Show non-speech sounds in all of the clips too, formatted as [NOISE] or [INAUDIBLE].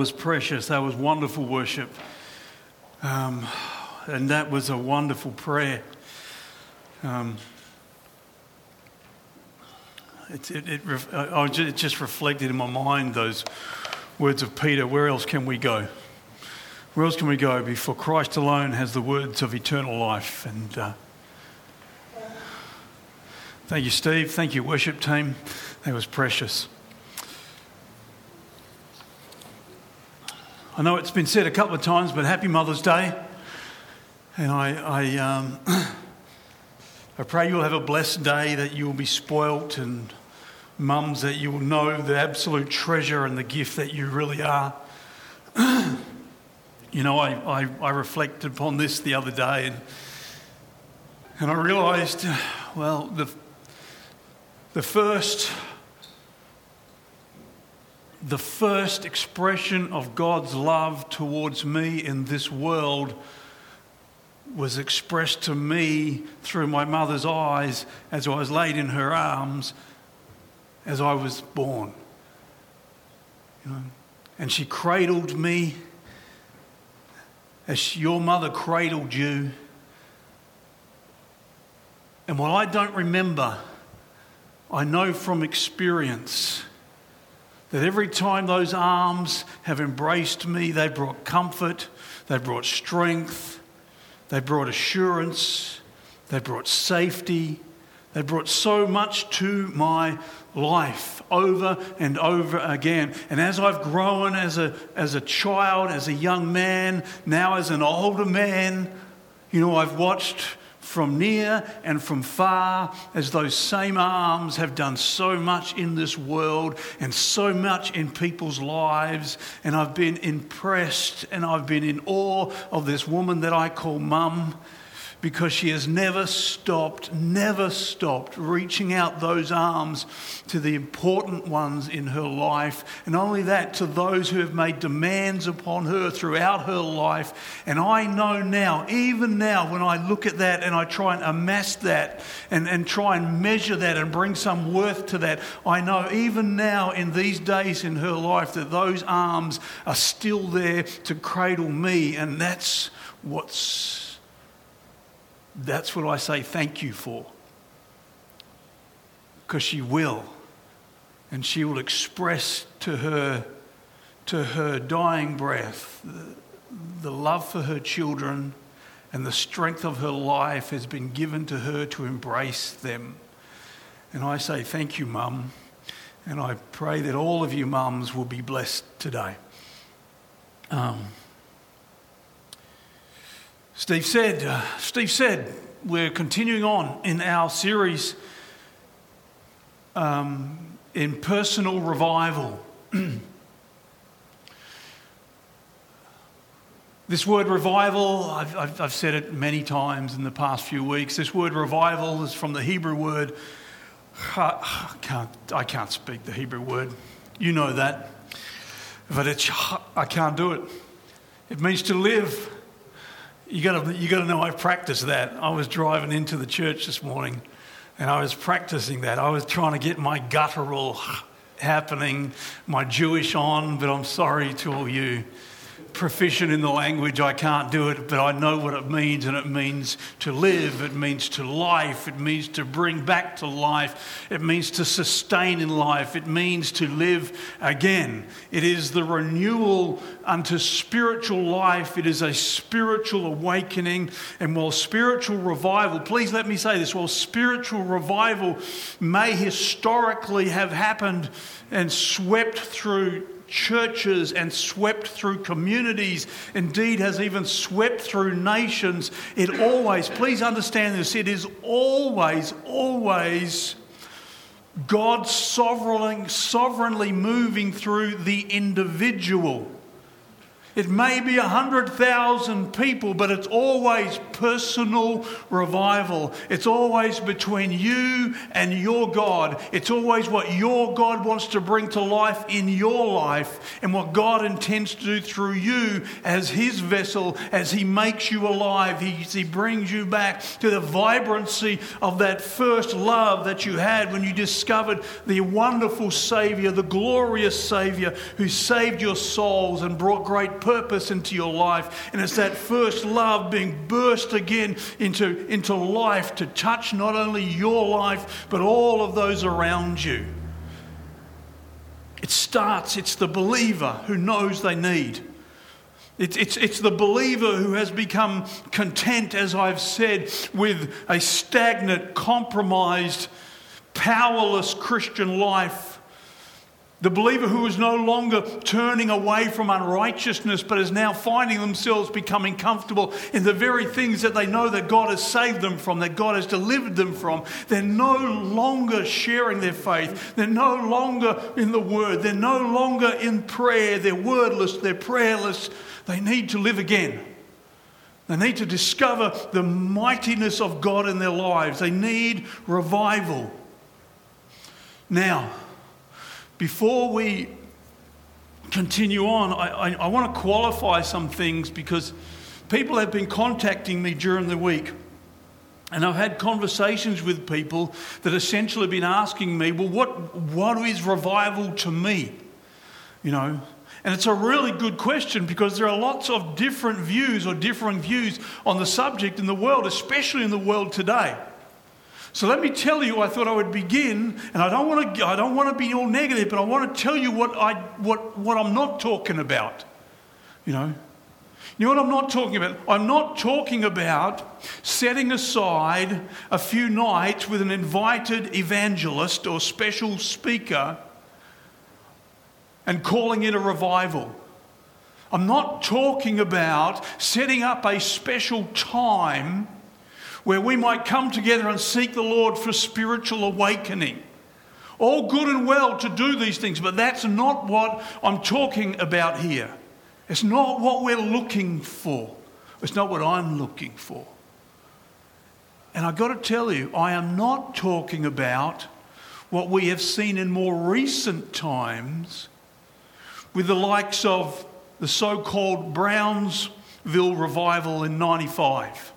was precious. That was wonderful worship. Um, and that was a wonderful prayer. Um, it, it, it, it just reflected in my mind those words of Peter where else can we go? Where else can we go? Before Christ alone has the words of eternal life. And uh, thank you, Steve. Thank you, worship team. That was precious. I know it's been said a couple of times, but happy Mother's Day. And I, I, um, [CLEARS THROAT] I pray you'll have a blessed day, that you will be spoilt, and mums, that you will know the absolute treasure and the gift that you really are. [CLEARS THROAT] you know, I, I, I, reflected upon this the other day, and, and I realised, well, the, the first the first expression of God's love towards me in this world was expressed to me through my mother's eyes as I was laid in her arms as I was born. You know, and she cradled me as your mother cradled you. And while I don't remember, I know from experience that every time those arms have embraced me, they brought comfort, they brought strength, they brought assurance, they brought safety, they brought so much to my life over and over again. And as I've grown as a, as a child, as a young man, now as an older man, you know, I've watched from near and from far, as those same arms have done so much in this world and so much in people's lives. And I've been impressed and I've been in awe of this woman that I call Mum because she has never stopped, never stopped reaching out those arms to the important ones in her life. And only that, to those who have made demands upon her throughout her life. And I know now, even now, when I look at that and I try and amass that and, and try and measure that and bring some worth to that, I know even now in these days in her life that those arms are still there to cradle me. And that's what's that's what I say thank you for. Because she will. And she will express to her, to her dying breath, the, the love for her children and the strength of her life has been given to her to embrace them. And I say thank you, Mum. And I pray that all of you mums will be blessed today. Um, Steve said, uh, Steve said, we're continuing on in our series um, in personal revival. [CLEARS THROAT] this word revival, I've, I've, I've, said it many times in the past few weeks. This word revival is from the Hebrew word. I [SIGHS] can't, I can't speak the Hebrew word. You know that. But it's, [SIGHS] I can't do it. It means to live you got to you got to know I practiced that. I was driving into the church this morning, and I was practicing that. I was trying to get my guttural happening, my Jewish on. But I'm sorry to all you proficient in the language, I can't do it, but I know what it means, and it means to live, it means to life, it means to bring back to life, it means to sustain in life, it means to live again. It is the renewal unto spiritual life, it is a spiritual awakening, and while spiritual revival, please let me say this, while spiritual revival may historically have happened and swept through churches and swept through communities, indeed, has even swept through nations. It always, please understand this, it is always, always God sovereignly, moving through the individual. It may be 100,000 people, but it's always personal revival. It's always between you and your God. It's always what your God wants to bring to life in your life and what God intends to do through you as His vessel, as He makes you alive. He, he brings you back to the vibrancy of that first love that you had when you discovered the wonderful Savior, the glorious Savior who saved your souls and brought great purpose into your life. And it's that first love being burst again into, into life to touch not only your life, but all of those around you. It starts, it's the believer who knows they need. It's, it's, it's the believer who has become content, as I've said, with a stagnant, compromised, powerless Christian life the believer who is no longer turning away from unrighteousness, but is now finding themselves becoming comfortable in the very things that they know that God has saved them from, that God has delivered them from. They're no longer sharing their faith. They're no longer in the Word. They're no longer in prayer. They're wordless. They're prayerless. They need to live again. They need to discover the mightiness of God in their lives. They need revival. Now, before we continue on, I, I, I want to qualify some things because people have been contacting me during the week. And I've had conversations with people that essentially have been asking me, well, what, what is revival to me? You know, and it's a really good question because there are lots of different views or differing views on the subject in the world, especially in the world today. So let me tell you, I thought I would begin, and I don't want to, I don't want to be all negative, but I want to tell you what, I, what, what I'm not talking about. You know? You know what I'm not talking about? I'm not talking about setting aside a few nights with an invited evangelist or special speaker and calling it a revival. I'm not talking about setting up a special time where we might come together and seek the Lord for spiritual awakening. All good and well to do these things, but that's not what I'm talking about here. It's not what we're looking for. It's not what I'm looking for. And I've got to tell you, I am not talking about what we have seen in more recent times with the likes of the so called Brownsville revival in 95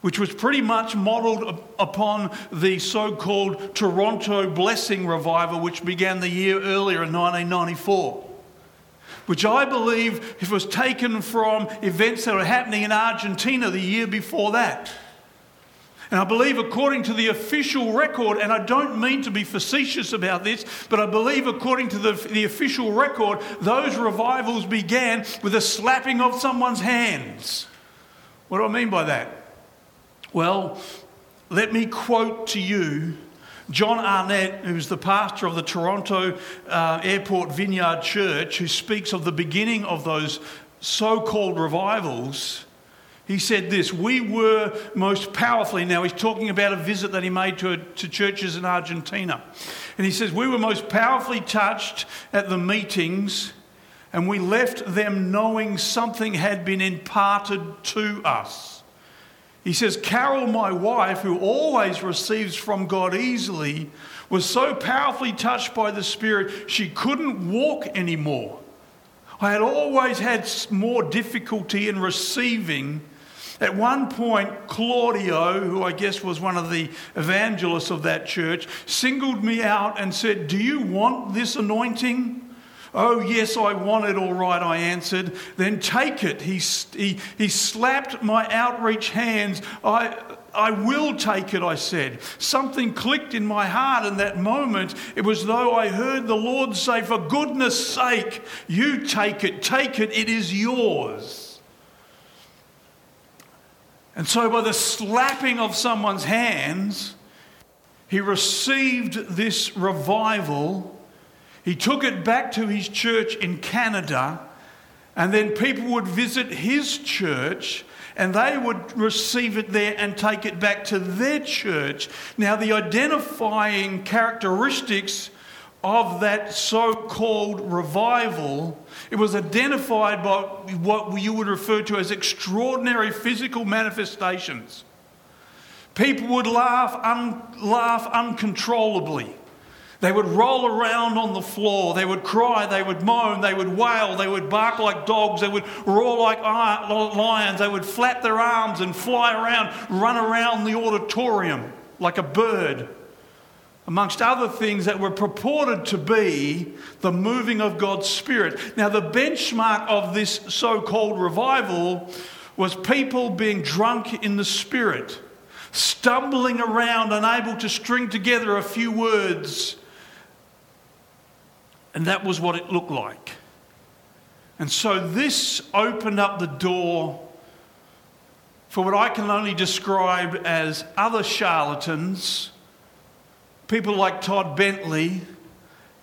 which was pretty much modelled upon the so called Toronto Blessing Revival, which began the year earlier in 1994. Which I believe it was taken from events that were happening in Argentina the year before that. And I believe, according to the official record, and I don't mean to be facetious about this, but I believe, according to the, the official record, those revivals began with a slapping of someone's hands. What do I mean by that? Well, let me quote to you John Arnott, who's the pastor of the Toronto uh, Airport Vineyard Church, who speaks of the beginning of those so called revivals. He said this We were most powerfully, now he's talking about a visit that he made to, to churches in Argentina. And he says, We were most powerfully touched at the meetings, and we left them knowing something had been imparted to us. He says, Carol, my wife, who always receives from God easily, was so powerfully touched by the Spirit she couldn't walk anymore. I had always had more difficulty in receiving. At one point, Claudio, who I guess was one of the evangelists of that church, singled me out and said, Do you want this anointing? Oh, yes, I want it, all right, I answered. Then take it. He, he, he slapped my outreach hands. I, I will take it, I said. Something clicked in my heart in that moment. It was though I heard the Lord say, For goodness sake, you take it, take it, it is yours. And so, by the slapping of someone's hands, he received this revival he took it back to his church in Canada, and then people would visit his church and they would receive it there and take it back to their church. Now, the identifying characteristics of that so called revival, it was identified by what you would refer to as extraordinary physical manifestations. People would laugh, un- laugh uncontrollably. They would roll around on the floor. They would cry. They would moan. They would wail. They would bark like dogs. They would roar like lions. They would flap their arms and fly around, run around the auditorium like a bird amongst other things that were purported to be the moving of God's Spirit. Now, the benchmark of this so called revival was people being drunk in the Spirit, stumbling around, unable to string together a few words. And that was what it looked like. And so this opened up the door for what I can only describe as other charlatans people like Todd Bentley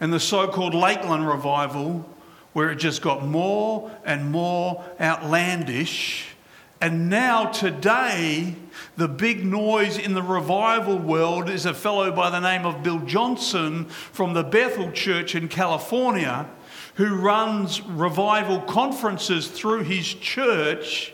and the so called Lakeland revival, where it just got more and more outlandish. And now, today, the big noise in the revival world is a fellow by the name of Bill Johnson from the Bethel Church in California, who runs revival conferences through his church.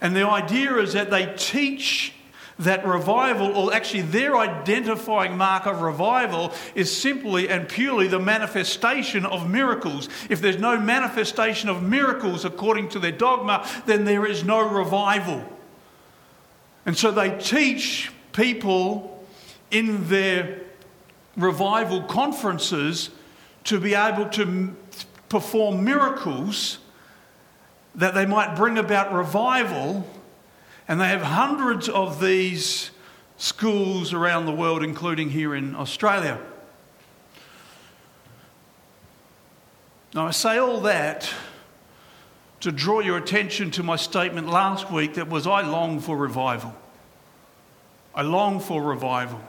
And the idea is that they teach that revival, or actually their identifying mark of revival, is simply and purely the manifestation of miracles. If there's no manifestation of miracles according to their dogma, then there is no revival. And so they teach people in their revival conferences to be able to perform miracles that they might bring about revival and they have hundreds of these schools around the world, including here in Australia. Now, I say all that to draw your attention to my statement last week that was I long for revival. I long for revival.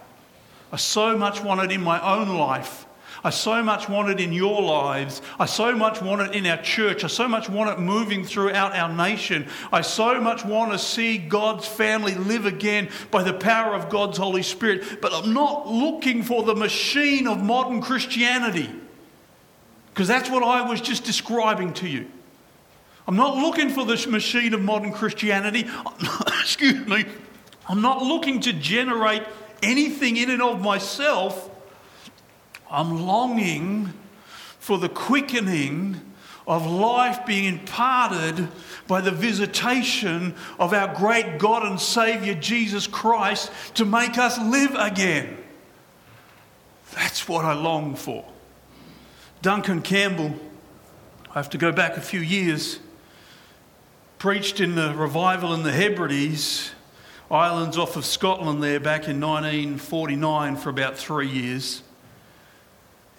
I so much want it in my own life I so much want it in your lives. I so much want it in our church. I so much want it moving throughout our nation. I so much want to see God's family live again by the power of God's Holy Spirit. But I'm not looking for the machine of modern Christianity because that's what I was just describing to you. I'm not looking for this machine of modern Christianity. [COUGHS] Excuse me. I'm not looking to generate anything in and of myself. I'm longing for the quickening of life being imparted by the visitation of our great God and Savior Jesus Christ to make us live again. That's what I long for. Duncan Campbell, I have to go back a few years, preached in the revival in the Hebrides Islands off of Scotland there back in 1949 for about three years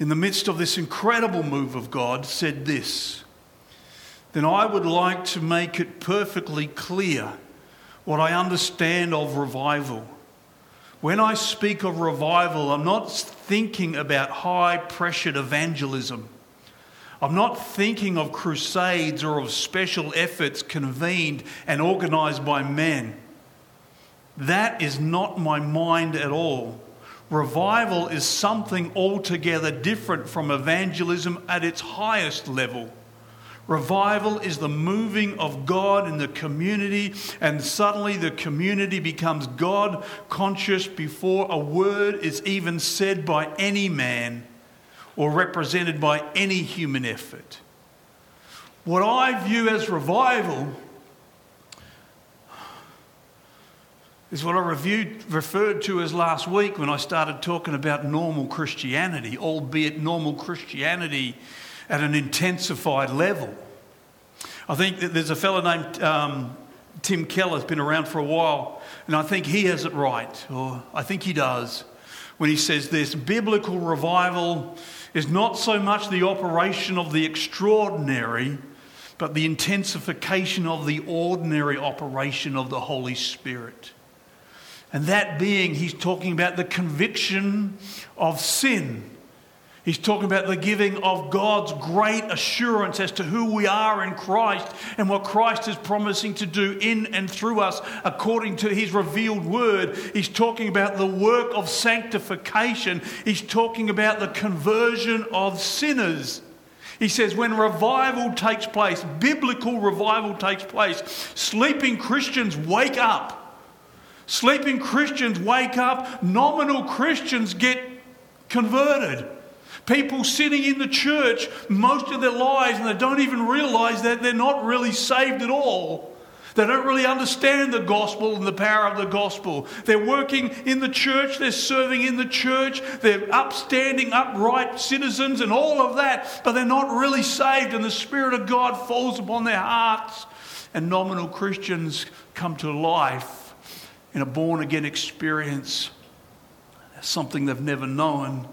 in the midst of this incredible move of God, said this Then I would like to make it perfectly clear what I understand of revival. When I speak of revival, I'm not thinking about high pressured evangelism. I'm not thinking of crusades or of special efforts convened and organized by men. That is not my mind at all. Revival is something altogether different from evangelism at its highest level. Revival is the moving of God in the community, and suddenly the community becomes God conscious before a word is even said by any man or represented by any human effort. What I view as revival is what I reviewed, referred to as last week when I started talking about normal Christianity, albeit normal Christianity at an intensified level. I think that there's a fellow named um, Tim Keller has been around for a while, and I think he has it right, or I think he does, when he says this biblical revival is not so much the operation of the extraordinary, but the intensification of the ordinary operation of the Holy Spirit. And that being, he's talking about the conviction of sin. He's talking about the giving of God's great assurance as to who we are in Christ and what Christ is promising to do in and through us according to his revealed word. He's talking about the work of sanctification. He's talking about the conversion of sinners. He says, when revival takes place, biblical revival takes place, sleeping Christians wake up. Sleeping Christians wake up, nominal Christians get converted. People sitting in the church most of their lives and they don't even realize that they're not really saved at all. They don't really understand the gospel and the power of the gospel. They're working in the church, they're serving in the church, they're upstanding, upright citizens and all of that, but they're not really saved, and the Spirit of God falls upon their hearts. And nominal Christians come to life in a born again experience, something they've never known.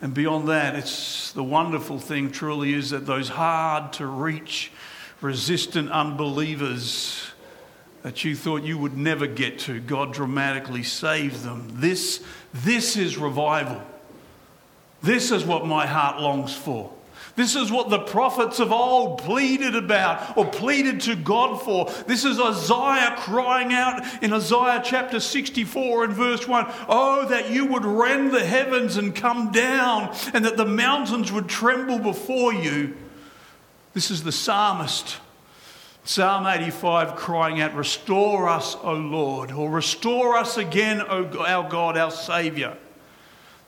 And beyond that, it's the wonderful thing truly is that those hard to reach, resistant unbelievers that you thought you would never get to, God dramatically saved them. This, this is revival. This is what my heart longs for. This is what the prophets of old pleaded about or pleaded to God for. This is Isaiah crying out in Isaiah chapter 64 and verse 1 Oh, that you would rend the heavens and come down, and that the mountains would tremble before you. This is the psalmist. Psalm 85 crying out, Restore us, O Lord, or restore us again, O our God, our Saviour.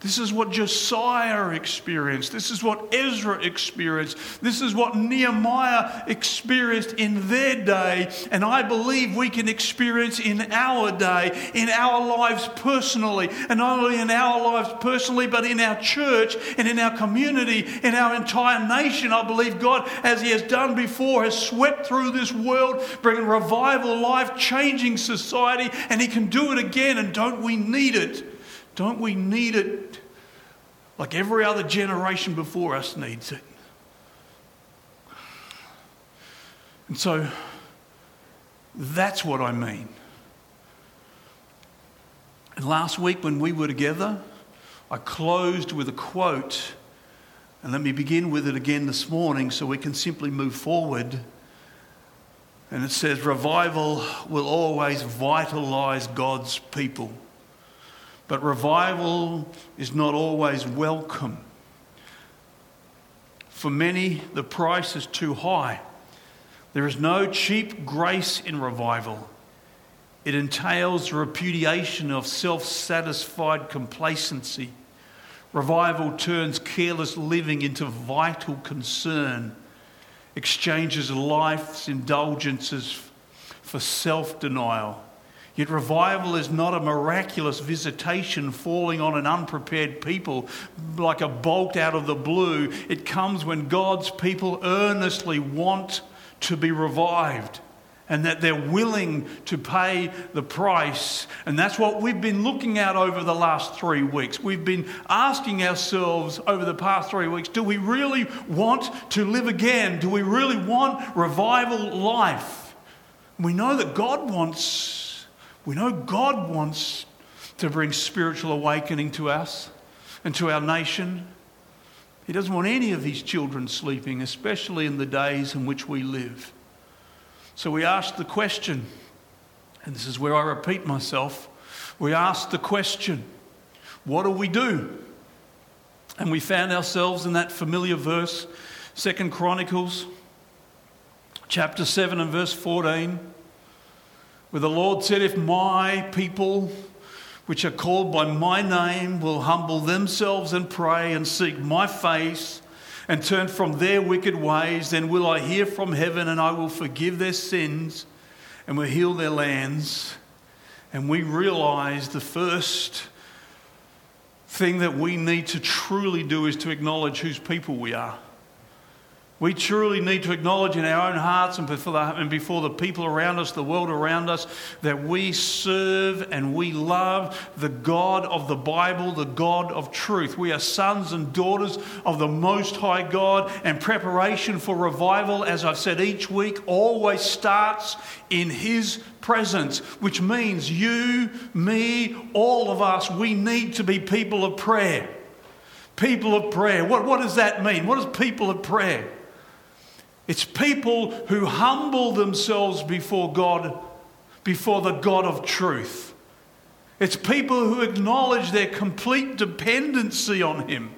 This is what Josiah experienced. This is what Ezra experienced. This is what Nehemiah experienced in their day. And I believe we can experience in our day, in our lives personally. And not only in our lives personally, but in our church and in our community, in our entire nation. I believe God, as He has done before, has swept through this world, bringing revival, life changing society. And He can do it again. And don't we need it? Don't we need it like every other generation before us needs it? And so that's what I mean. And last week when we were together, I closed with a quote. And let me begin with it again this morning so we can simply move forward. And it says, Revival will always vitalize God's people. But revival is not always welcome. For many, the price is too high. There is no cheap grace in revival. It entails repudiation of self satisfied complacency. Revival turns careless living into vital concern, exchanges life's indulgences for self denial Yet revival is not a miraculous visitation falling on an unprepared people like a bolt out of the blue. It comes when God's people earnestly want to be revived and that they're willing to pay the price. And that's what we've been looking at over the last three weeks. We've been asking ourselves over the past three weeks do we really want to live again? Do we really want revival life? We know that God wants we know God wants to bring spiritual awakening to us and to our nation. He doesn't want any of his children sleeping, especially in the days in which we live. So we ask the question, and this is where I repeat myself we ask the question, what do we do? And we found ourselves in that familiar verse, Second Chronicles chapter 7 and verse 14 where the Lord said, If my people, which are called by my name, will humble themselves and pray and seek my face and turn from their wicked ways, then will I hear from heaven and I will forgive their sins and will heal their lands. And we realize the first thing that we need to truly do is to acknowledge whose people we are. We truly need to acknowledge in our own hearts and before, the, and before the people around us, the world around us, that we serve and we love the God of the Bible, the God of truth. We are sons and daughters of the Most High God, and preparation for revival, as I've said each week, always starts in His presence, which means you, me, all of us, we need to be people of prayer. People of prayer. What, what does that mean? What is people of prayer? It's people who humble themselves before God, before the God of truth. It's people who acknowledge their complete dependency on Him.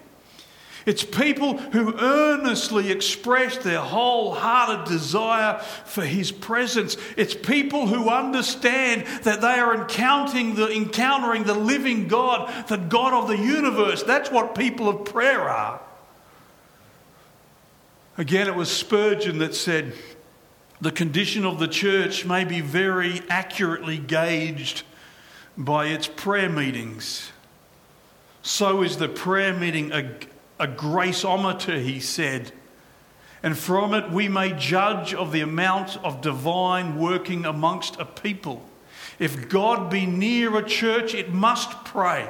It's people who earnestly express their wholehearted desire for His presence. It's people who understand that they are encountering the, encountering the living God, the God of the universe. That's what people of prayer are. Again, it was Spurgeon that said, The condition of the church may be very accurately gauged by its prayer meetings. So is the prayer meeting a, a graceometer, he said. And from it we may judge of the amount of divine working amongst a people. If God be near a church, it must pray.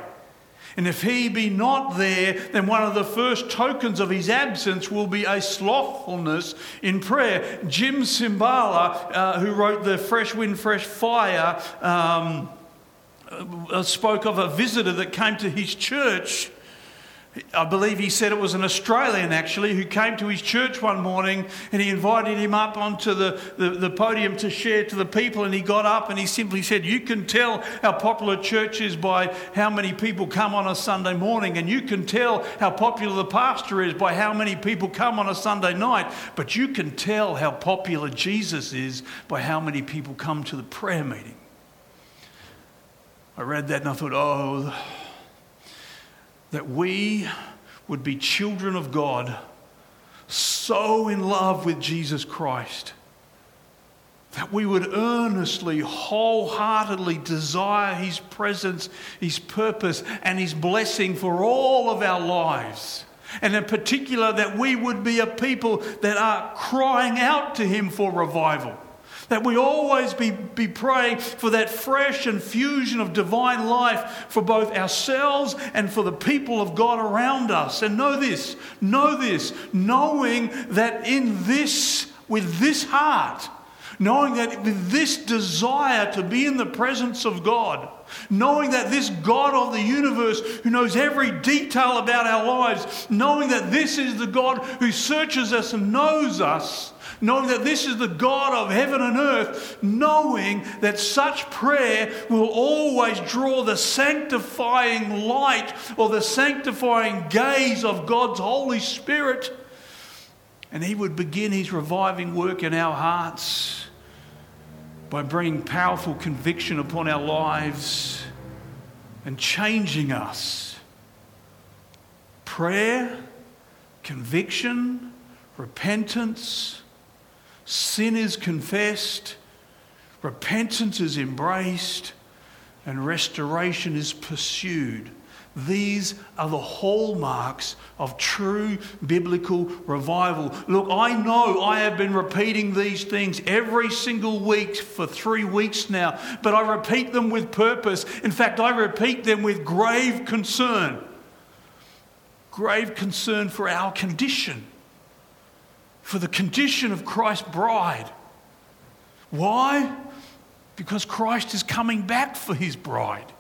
And if he be not there, then one of the first tokens of his absence will be a slothfulness in prayer. Jim Cymbala, uh, who wrote the Fresh Wind, Fresh Fire, um, uh, spoke of a visitor that came to his church I believe he said it was an Australian actually who came to his church one morning and he invited him up onto the, the, the, podium to share to the people. And he got up and he simply said, You can tell how popular church is by how many people come on a Sunday morning, and you can tell how popular the pastor is by how many people come on a Sunday night, but you can tell how popular Jesus is by how many people come to the prayer meeting. I read that and I thought, Oh, that we would be children of God, so in love with Jesus Christ, that we would earnestly, wholeheartedly desire His presence, His purpose, and His blessing for all of our lives. And in particular, that we would be a people that are crying out to Him for revival. That we always be, be praying for that fresh infusion of divine life for both ourselves and for the people of God around us. And know this, know this, knowing that in this, with this heart, knowing that with this desire to be in the presence of God, knowing that this God of the universe who knows every detail about our lives, knowing that this is the God who searches us and knows us, knowing that this is the God of heaven and earth, knowing that such prayer will always draw the sanctifying light or the sanctifying gaze of God's Holy Spirit. And He would begin His reviving work in our hearts by bringing powerful conviction upon our lives and changing us. Prayer, conviction, repentance, sin is confessed, repentance is embraced, and restoration is pursued. These are the hallmarks of true biblical revival. Look, I know I have been repeating these things every single week for three weeks now, but I repeat them with purpose. In fact, I repeat them with grave concern. Grave concern for our condition for the condition of Christ's bride. Why? Because Christ is coming back for his bride.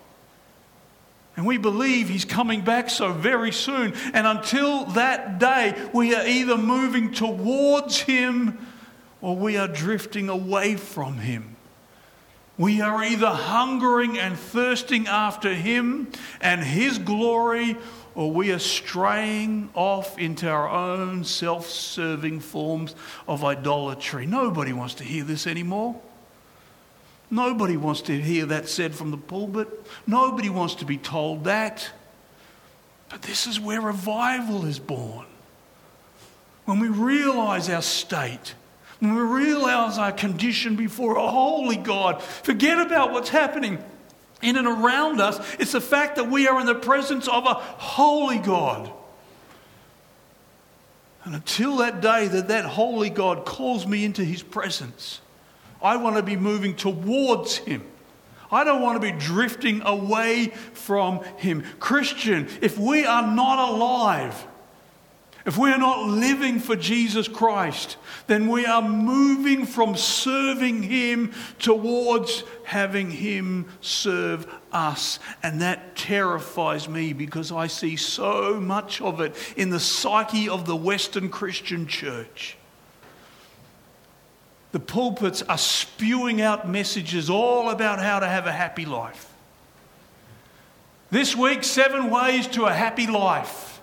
And we believe he's coming back so very soon. And until that day, we are either moving towards him or we are drifting away from him. We are either hungering and thirsting after him and his glory, or we are straying off into our own self serving forms of idolatry. Nobody wants to hear this anymore. Nobody wants to hear that said from the pulpit. Nobody wants to be told that. But this is where revival is born. When we realize our state, when we realize our condition before a holy God, forget about what's happening in and around us. It's the fact that we are in the presence of a holy God. And until that day that that holy God calls me into his presence, I want to be moving towards him. I don't want to be drifting away from him. Christian, if we are not alive, if we're not living for Jesus Christ, then we are moving from serving Him towards having Him serve us. And that terrifies me because I see so much of it in the psyche of the Western Christian church. The pulpits are spewing out messages all about how to have a happy life. This week, seven ways to a happy life.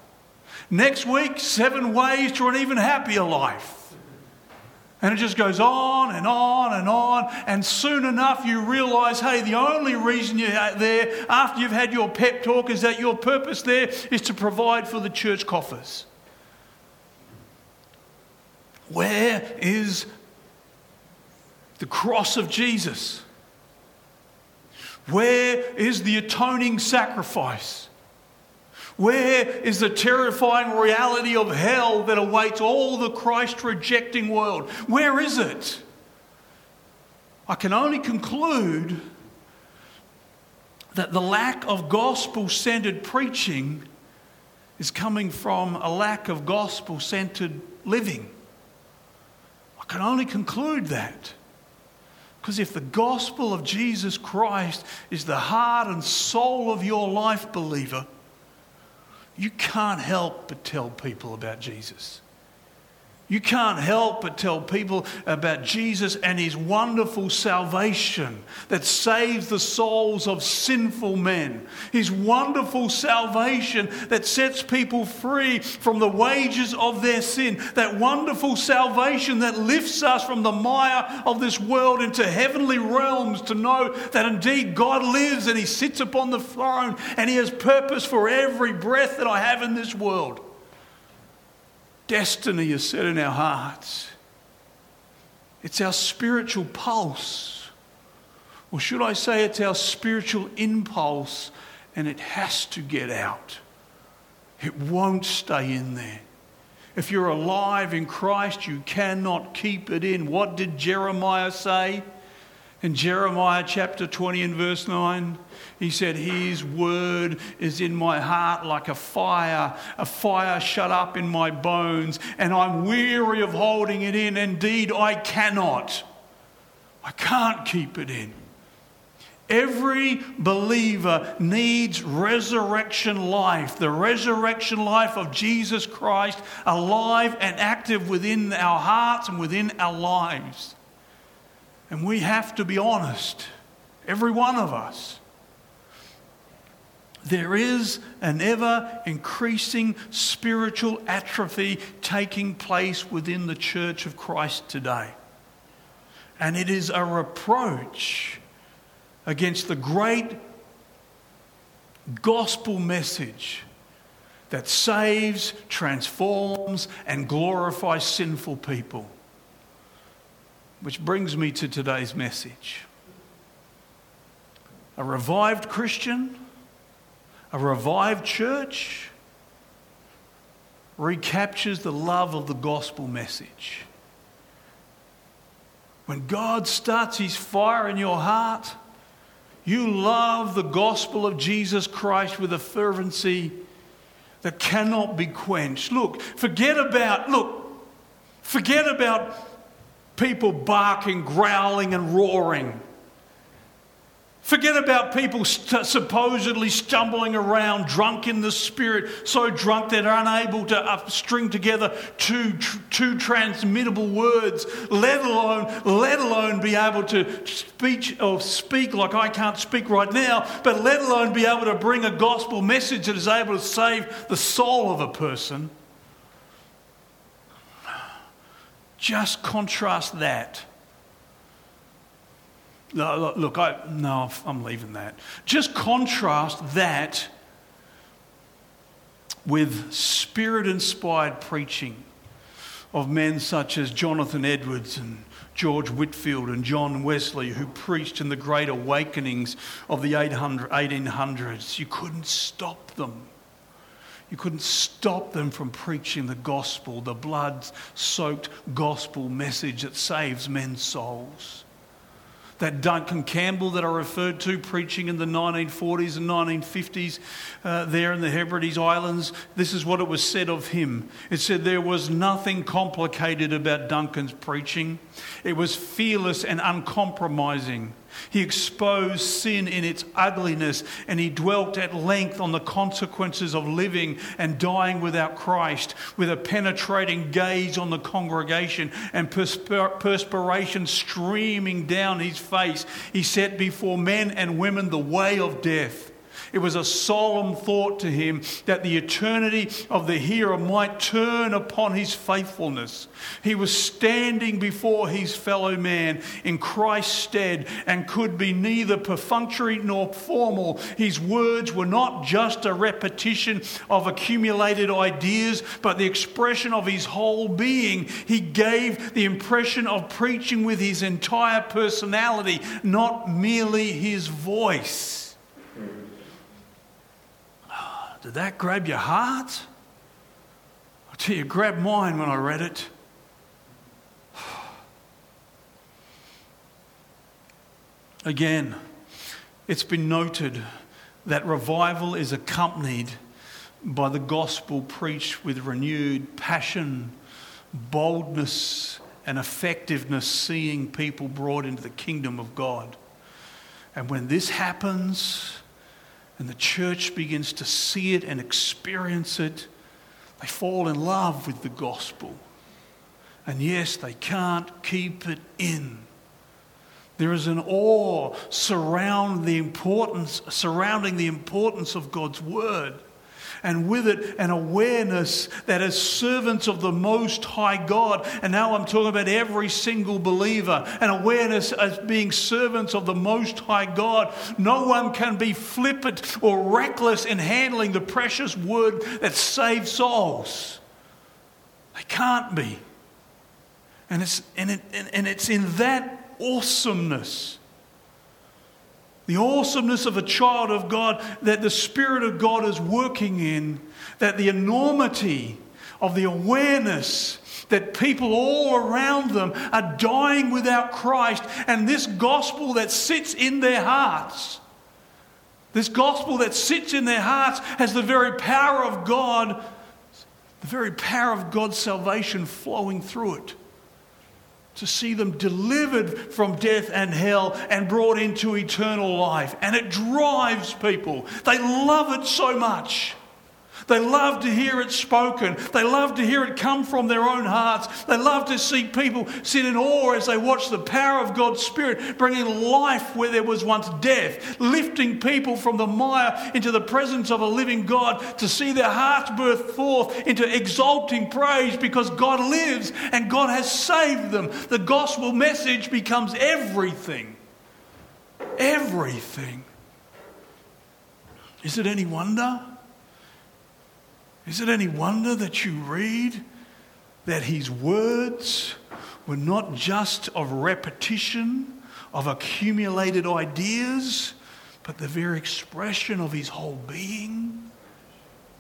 Next week, seven ways to an even happier life. And it just goes on and on and on. And soon enough, you realize hey, the only reason you're there after you've had your pep talk is that your purpose there is to provide for the church coffers. Where is the cross of Jesus? Where is the atoning sacrifice? Where is the terrifying reality of hell that awaits all the Christ rejecting world? Where is it? I can only conclude that the lack of gospel centered preaching is coming from a lack of gospel centered living. I can only conclude that. Because if the gospel of Jesus Christ is the heart and soul of your life, believer, you can't help but tell people about Jesus. You can't help but tell people about Jesus and his wonderful salvation that saves the souls of sinful men. His wonderful salvation that sets people free from the wages of their sin. That wonderful salvation that lifts us from the mire of this world into heavenly realms to know that indeed God lives and he sits upon the throne and he has purpose for every breath that I have in this world destiny is set in our hearts. It's our spiritual pulse. Or should I say, it's our spiritual impulse, and it has to get out. It won't stay in there. If you're alive in Christ, you cannot keep it in. What did Jeremiah say? In Jeremiah chapter 20 and verse 9, he said, His word is in my heart like a fire, a fire shut up in my bones, and I'm weary of holding it in. Indeed, I cannot. I can't keep it in. Every believer needs resurrection life, the resurrection life of Jesus Christ, alive and active within our hearts and within our lives. And we have to be honest, every one of us. There is an ever increasing spiritual atrophy taking place within the church of Christ today. And it is a reproach against the great gospel message that saves, transforms, and glorifies sinful people. Which brings me to today's message. A revived Christian a revived church recaptures the love of the gospel message. When God starts his fire in your heart, you love the gospel of Jesus Christ with a fervency that cannot be quenched. Look, forget about, look, forget about people barking, growling, and roaring. Forget about people st- supposedly stumbling around drunk in the spirit, so drunk that they're unable to uh, string together two, tr- two transmittable words, let alone, let alone be able to speak or speak like I can't speak right now, but let alone be able to bring a gospel message that is able to save the soul of a person. Just contrast that no, look, I, no, I'm leaving that. Just contrast that with spirit inspired preaching of men such as Jonathan Edwards and George Whitefield and John Wesley, who preached in the great awakenings of the 1800s. You couldn't stop them. You couldn't stop them from preaching the gospel, the blood soaked gospel message that saves men's souls. that Duncan Campbell that I referred to, preaching in the 1940s and 1950s uh, there in the Hebrides Islands, this is what it was said of him. It said there was nothing complicated about Duncan's preaching, it was fearless and uncompromising. He exposed sin in its ugliness and he dwelt at length on the consequences of living and dying without Christ with a penetrating gaze on the congregation and perspiration streaming down his face. He set before men and women the way of death. It was a solemn thought to him that the eternity of the hearer might turn upon his faithfulness. He was standing before his fellow man in Christ's stead and could be neither perfunctory nor formal. His words were not just a repetition of accumulated ideas, but the expression of his whole being. He gave the impression of preaching with his entire personality, not merely his voice. Did that grab your heart? I tell you, grabbed mine when I read it. [SIGHS] Again, it's been noted that revival is accompanied by the gospel preached with renewed passion, boldness, and effectiveness, seeing people brought into the kingdom of God. And when this happens, and the church begins to see it and experience it, they fall in love with the gospel. And yes, they can't keep it in. There is an awe surround the importance, surrounding the importance of God's word and with it an awareness that as servants of the Most High God, and now I'm talking about every single believer, an awareness as being servants of the Most High God, no one can be flippant or reckless in handling the precious word that saves souls. They can't be. And it's, and, it, and it's in that awesomeness the awesomeness of a child of God that the Spirit of God is working in, that the enormity of the awareness that people all around them are dying without Christ, and this gospel that sits in their hearts, this gospel that sits in their hearts has the very power of God, the very power of God's salvation flowing through it to see them delivered from death and hell and brought into eternal life. And it drives people. They love it so much. They love to hear it spoken. They love to hear it come from their own hearts. They love to see people sit in awe as they watch the power of God's Spirit bringing life where there was once death, lifting people from the mire into the presence of a living God to see their hearts birth forth into exalting praise because God lives and God has saved them. The gospel message becomes everything. Everything. Is it any wonder? Is it any wonder that you read that his words were not just of repetition, of accumulated ideas, but the very expression of his whole being?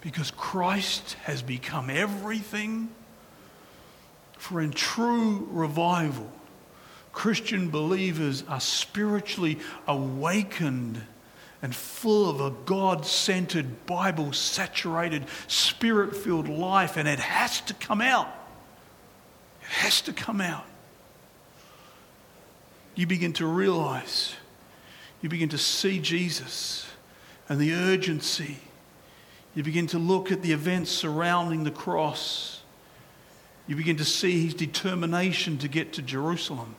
Because Christ has become everything. For in true revival, Christian believers are spiritually awakened and full of a God centered, Bible saturated, spirit filled life, and it has to come out. It has to come out. You begin to realize, you begin to see Jesus and the urgency. You begin to look at the events surrounding the cross. You begin to see his determination to get to Jerusalem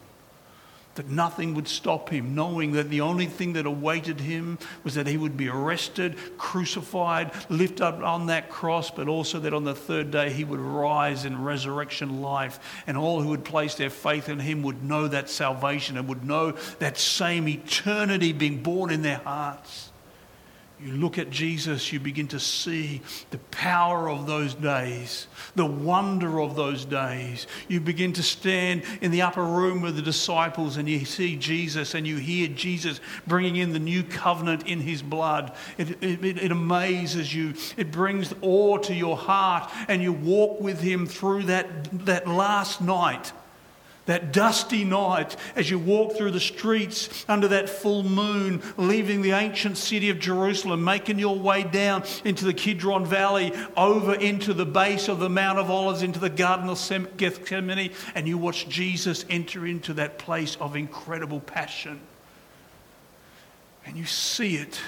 that nothing would stop him, knowing that the only thing that awaited him was that he would be arrested, crucified, lifted up on that cross, but also that on the third day he would rise in resurrection life. And all who would place their faith in him would know that salvation and would know that same eternity being born in their hearts. You look at Jesus, you begin to see the power of those days, the wonder of those days. You begin to stand in the upper room with the disciples and you see Jesus and you hear Jesus bringing in the new covenant in his blood. It, it, it amazes you, it brings awe to your heart, and you walk with him through that, that last night That dusty night, as you walk through the streets under that full moon, leaving the ancient city of Jerusalem, making your way down into the Kidron Valley, over into the base of the Mount of Olives, into the Garden of Gethsemane, and you watch Jesus enter into that place of incredible passion. And you see it,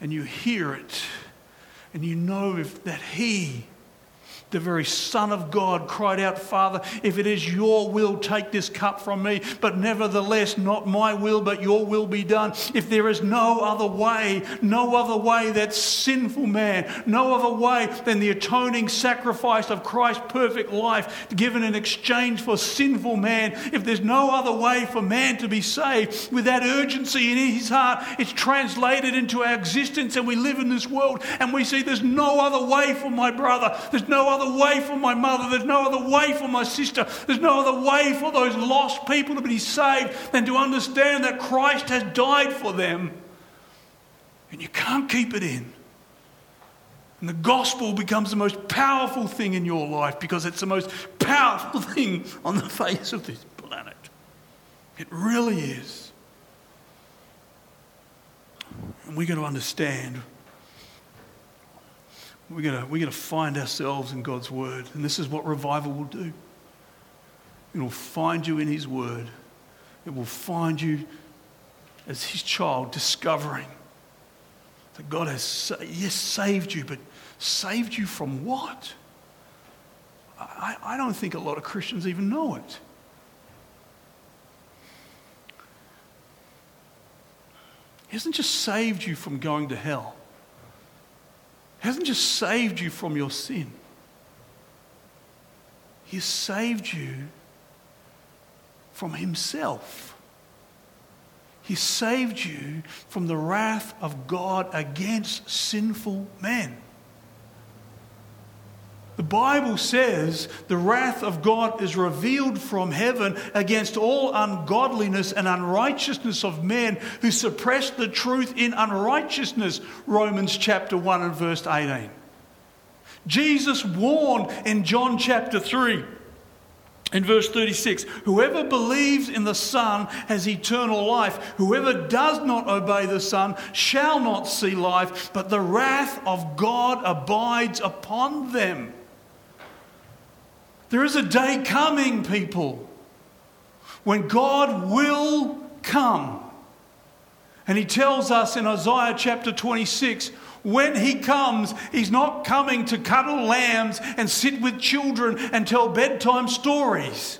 and you hear it, and you know if, that He the very Son of God, cried out, Father, if it is your will, take this cup from me. But nevertheless, not my will, but your will be done. If there is no other way, no other way that sinful man, no other way than the atoning sacrifice of Christ's perfect life given in exchange for sinful man, if there's no other way for man to be saved, with that urgency in his heart, it's translated into our existence and we live in this world and we see there's no other way for my brother, there's no other other way for my mother. There's no other way for my sister. There's no other way for those lost people to be saved than to understand that Christ has died for them. And you can't keep it in. And the gospel becomes the most powerful thing in your life because it's the most powerful [LAUGHS] thing on the face of this planet. It really is. And we're going to understand we're going we're to find ourselves in God's Word. And this is what revival will do it will find you in His Word, it will find you as His child, discovering that God has, yes, saved you, but saved you from what? I, I don't think a lot of Christians even know it. He hasn't just saved you from going to hell. Hasn't just saved you from your sin, He has saved you from Himself. He saved you from the wrath of God against sinful men. The Bible says the wrath of God is revealed from heaven against all ungodliness and unrighteousness of men who suppress the truth in unrighteousness. Romans chapter 1 and verse 18. Jesus warned in John chapter 3 in verse 36 Whoever believes in the Son has eternal life. Whoever does not obey the Son shall not see life, but the wrath of God abides upon them. There is a day coming, people, when God will come. And he tells us in Isaiah chapter 26 when he comes, he's not coming to cuddle lambs and sit with children and tell bedtime stories.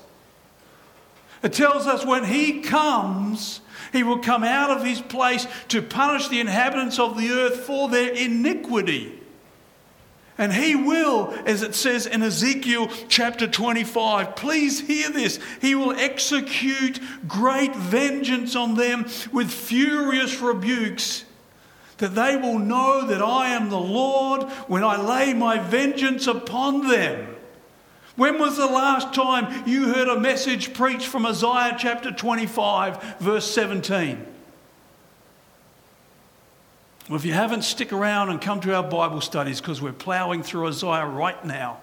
It tells us when he comes, he will come out of his place to punish the inhabitants of the earth for their iniquity. And he will, as it says in Ezekiel chapter 25, please hear this. He will execute great vengeance on them with furious rebukes, that they will know that I am the Lord when I lay my vengeance upon them. When was the last time you heard a message preached from Isaiah chapter 25, verse 17? Well, if you haven't, stick around and come to our Bible studies because we're ploughing through Isaiah right now.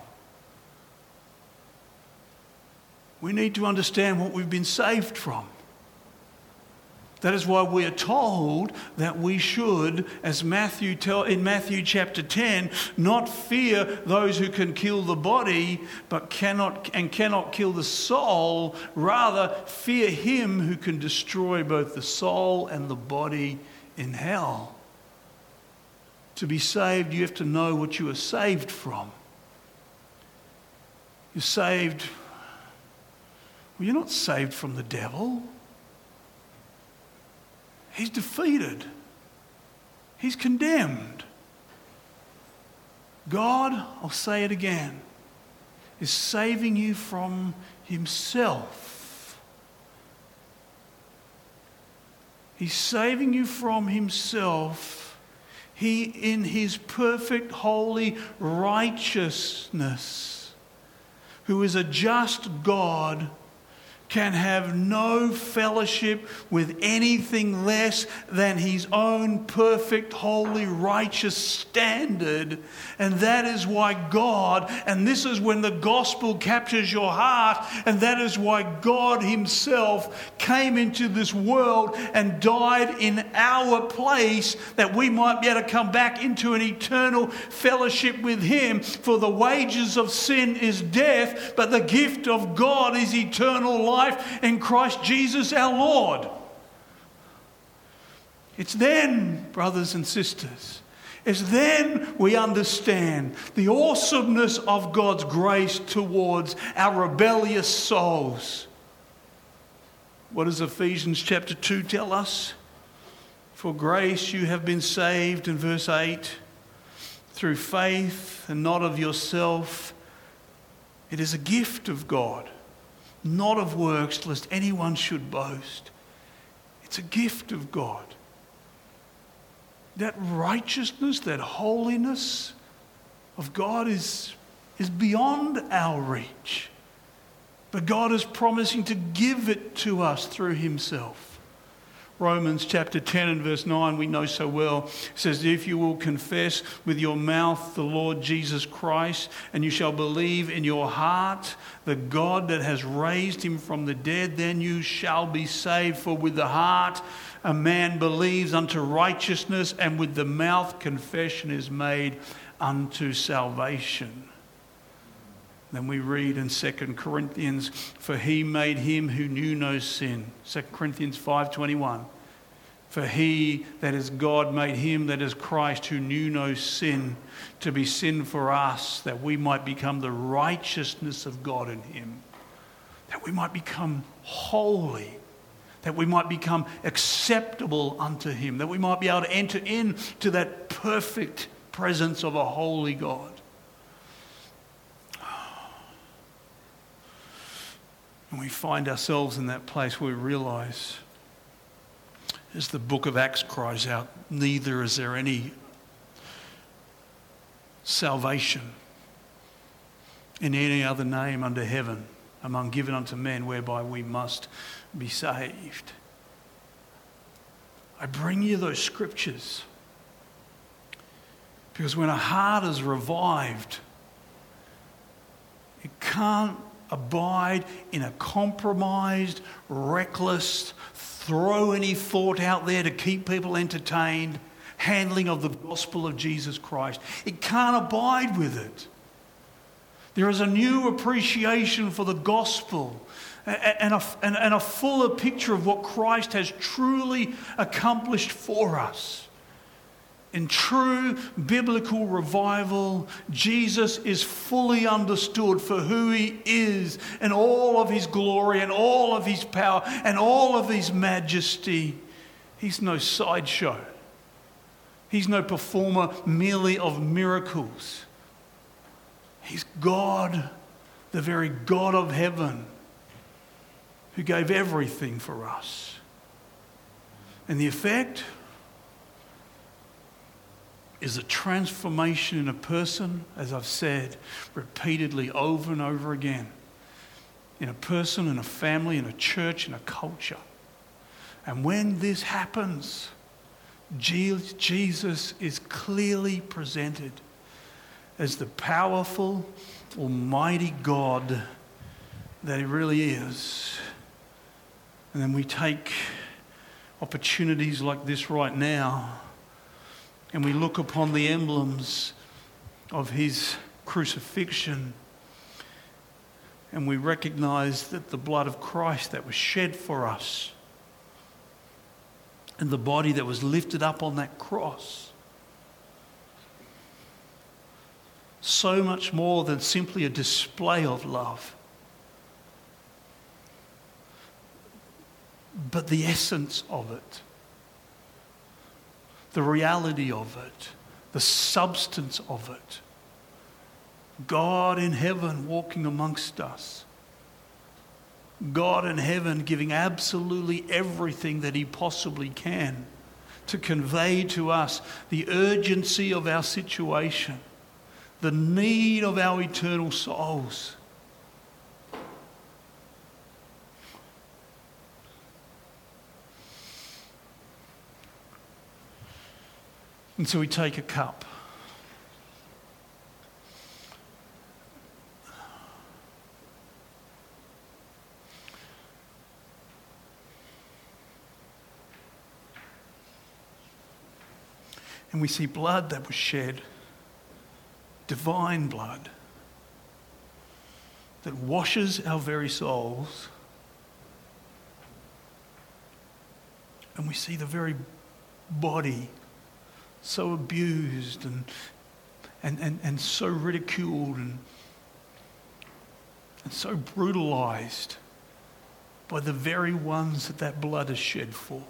We need to understand what we've been saved from. That is why we are told that we should, as Matthew tell in Matthew chapter 10, not fear those who can kill the body, but cannot and cannot kill the soul. Rather, fear him who can destroy both the soul and the body in hell. To be saved, you have to know what you are saved from. You're saved, well, you're not saved from the devil. He's defeated, he's condemned. God, I'll say it again, is saving you from himself. He's saving you from himself he, in his perfect, holy righteousness, who is a just God, can have no fellowship with anything less than his own perfect, holy, righteous standard. And that is why God, and this is when the gospel captures your heart, and that is why God himself came into this world and died in our place that we might be able to come back into an eternal fellowship with him. For the wages of sin is death, but the gift of God is eternal life life in Christ Jesus our Lord. It's then, brothers and sisters, it's then we understand the awesomeness of God's grace towards our rebellious souls. What does Ephesians chapter 2 tell us? For grace you have been saved, in verse 8, through faith and not of yourself. It is a gift of God not of works, lest anyone should boast. It's a gift of God. That righteousness, that holiness of God is, is beyond our reach. But God is promising to give it to us through Himself. Romans chapter 10 and verse 9, we know so well, says, If you will confess with your mouth the Lord Jesus Christ, and you shall believe in your heart the God that has raised him from the dead, then you shall be saved. For with the heart a man believes unto righteousness, and with the mouth confession is made unto salvation. Then we read in 2 Corinthians, for he made him who knew no sin. 2 Corinthians 5:21. For he that is God made him that is Christ who knew no sin to be sin for us that we might become the righteousness of God in him. That we might become holy that we might become acceptable unto him, that we might be able to enter into that perfect presence of a holy God. And we find ourselves in that place where we realize, as the book of Acts cries out, neither is there any salvation in any other name under heaven among given unto men whereby we must be saved. I bring you those scriptures because when a heart is revived, it can't abide in a compromised, reckless, throw any thought out there to keep people entertained handling of the gospel of Jesus Christ. It can't abide with it. There is a new appreciation for the gospel and a, and, a fuller picture of what Christ has truly accomplished for us. In true biblical revival, Jesus is fully understood for who he is and all of his glory and all of his power and all of his majesty. He's no sideshow. He's no performer merely of miracles. He's God, the very God of heaven, who gave everything for us. And the effect? Is a transformation in a person, as I've said repeatedly over and over again, in a person, in a family, in a church, in a culture. And when this happens, Jesus is clearly presented as the powerful, almighty God that He really is. And then we take opportunities like this right now and we look upon the emblems of his crucifixion and we recognize that the blood of Christ that was shed for us and the body that was lifted up on that cross. So much more than simply a display of love, but the essence of it the reality of it, the substance of it. God in heaven walking amongst us. God in heaven giving absolutely everything that He possibly can to convey to us the urgency of our situation, the need of our eternal souls. And so we take a cup. And we see blood that was shed, divine blood, that washes our very souls. And we see the very body so abused and, and, and, and so ridiculed and, and so brutalized by the very ones that that blood is shed for.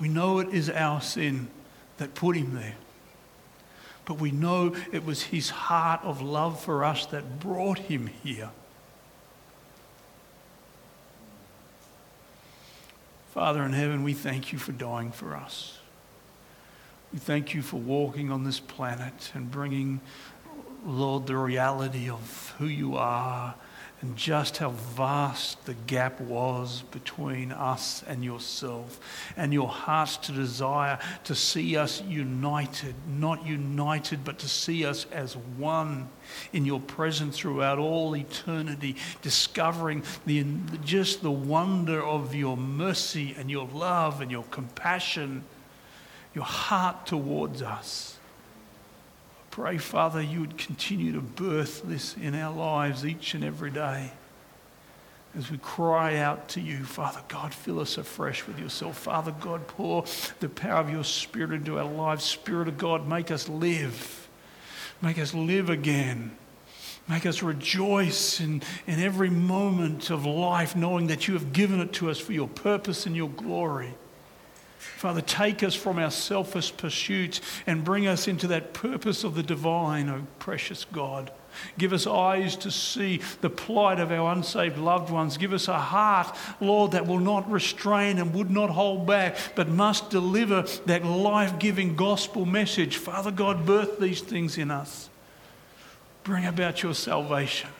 We know it is our sin that put him there. But we know it was his heart of love for us that brought him here. Father in heaven, we thank you for dying for us. We thank you for walking on this planet and bringing, Lord, the reality of who you are and just how vast the gap was between us and yourself, and your heart's to desire to see us united, not united, but to see us as one in your presence throughout all eternity, discovering the, just the wonder of your mercy and your love and your compassion, your heart towards us pray, Father, you would continue to birth this in our lives each and every day. As we cry out to you, Father God, fill us afresh with yourself. Father God, pour the power of your Spirit into our lives. Spirit of God, make us live. Make us live again. Make us rejoice in, in every moment of life, knowing that you have given it to us for your purpose and your glory. Father, take us from our selfish pursuits and bring us into that purpose of the divine, O oh precious God. Give us eyes to see the plight of our unsaved loved ones. Give us a heart, Lord, that will not restrain and would not hold back, but must deliver that life giving gospel message. Father God, birth these things in us. Bring about your salvation.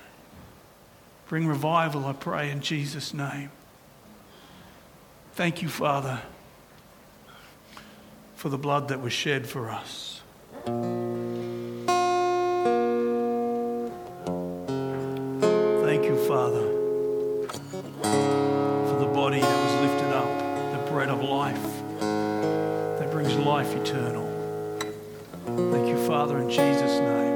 Bring revival, I pray, in Jesus' name. Thank you, Father for the blood that was shed for us. Thank you, Father, for the body that was lifted up, the bread of life that brings life eternal. Thank you, Father, in Jesus' name.